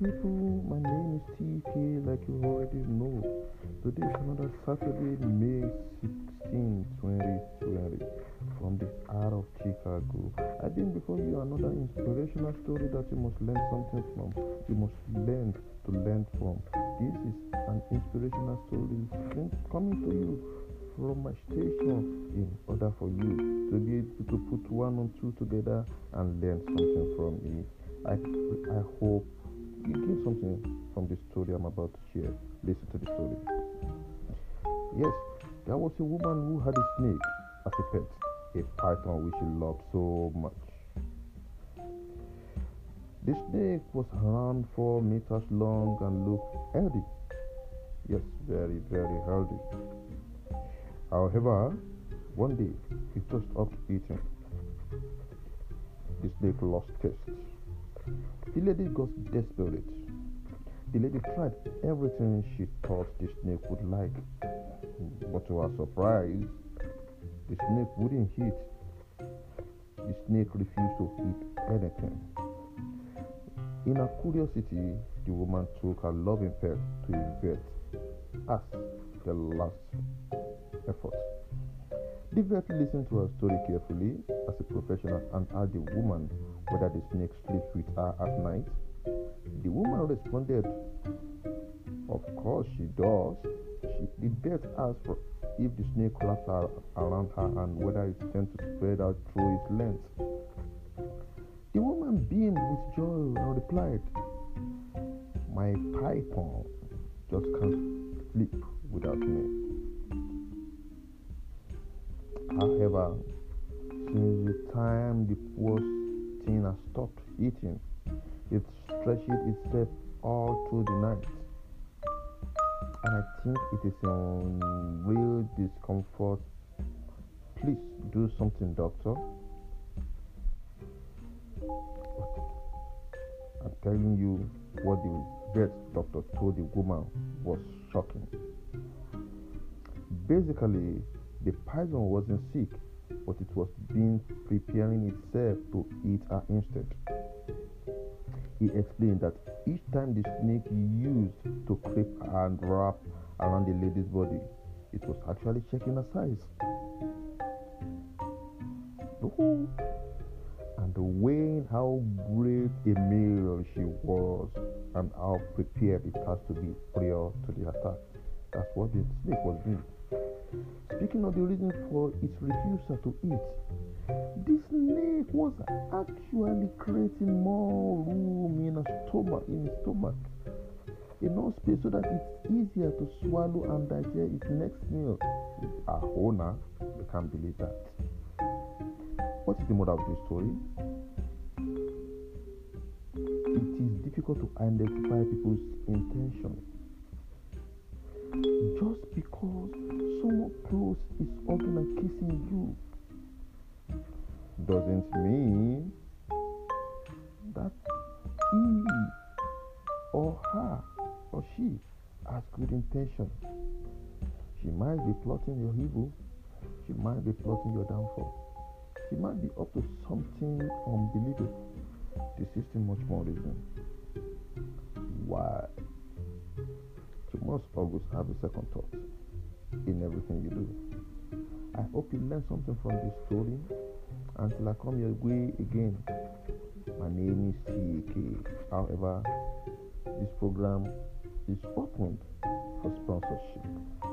people, my name is TK, like you already know. Today is another Saturday, May 16, 2020, from the heart of Chicago. I bring before you another inspirational story that you must learn something from. You must learn to learn from. This is an inspirational story coming to you from my station in order for you to be able to put one and two together and learn something from it. I, I hope you get something from the story I'm about to share. Listen to the story. Yes, there was a woman who had a snake as a pet, a python which she loved so much. The snake was around four meters long and looked healthy. Yes, very, very healthy. However, one day he just stopped eating. The snake lost taste. The lady got desperate. The lady tried everything she thought the snake would like, but to her surprise, the snake wouldn't eat. The snake refused to eat anything. In her curiosity, the woman took her loving pet to a as the last effort. Vet listened to her story carefully as a professional and asked the woman whether the snake sleeps with her at night? The woman responded, Of course she does. She, the vet asked for if the snake wraps around her and whether it tends to spread out through its length. The woman beamed with joy and replied, My python just can't sleep without me. However, since the time the poor thing has stopped eating. It stretches itself all through the night. And I think it is in real discomfort. Please do something, doctor. I'm telling you what the vet doctor told the woman was shocking. Basically, the python wasn't sick but it was being preparing itself to eat her instead. He explained that each time the snake used to creep and wrap around the lady's body, it was actually checking her size. Ooh. And weighing how great a meal she was and how prepared it has to be prior to the attack. That's what the snake was doing. Speaking of the reason for its refusal to eat, this snake was actually creating more room in a stomach, in its stomach, enough space so that it's easier to swallow and digest its next meal. A owner, you can't believe that. What is the moral of this story? It is difficult to identify people's intentions just because close is hugging and kissing you doesn't mean that he or her or she has good intention. She might be plotting your evil. She might be plotting your downfall. She might be up to something unbelievable. This is too much more reason why must always have a second thought in everything you do. I hope you learned something from this story. Until I come your way again, my name is TK. However, this program is open for sponsorship.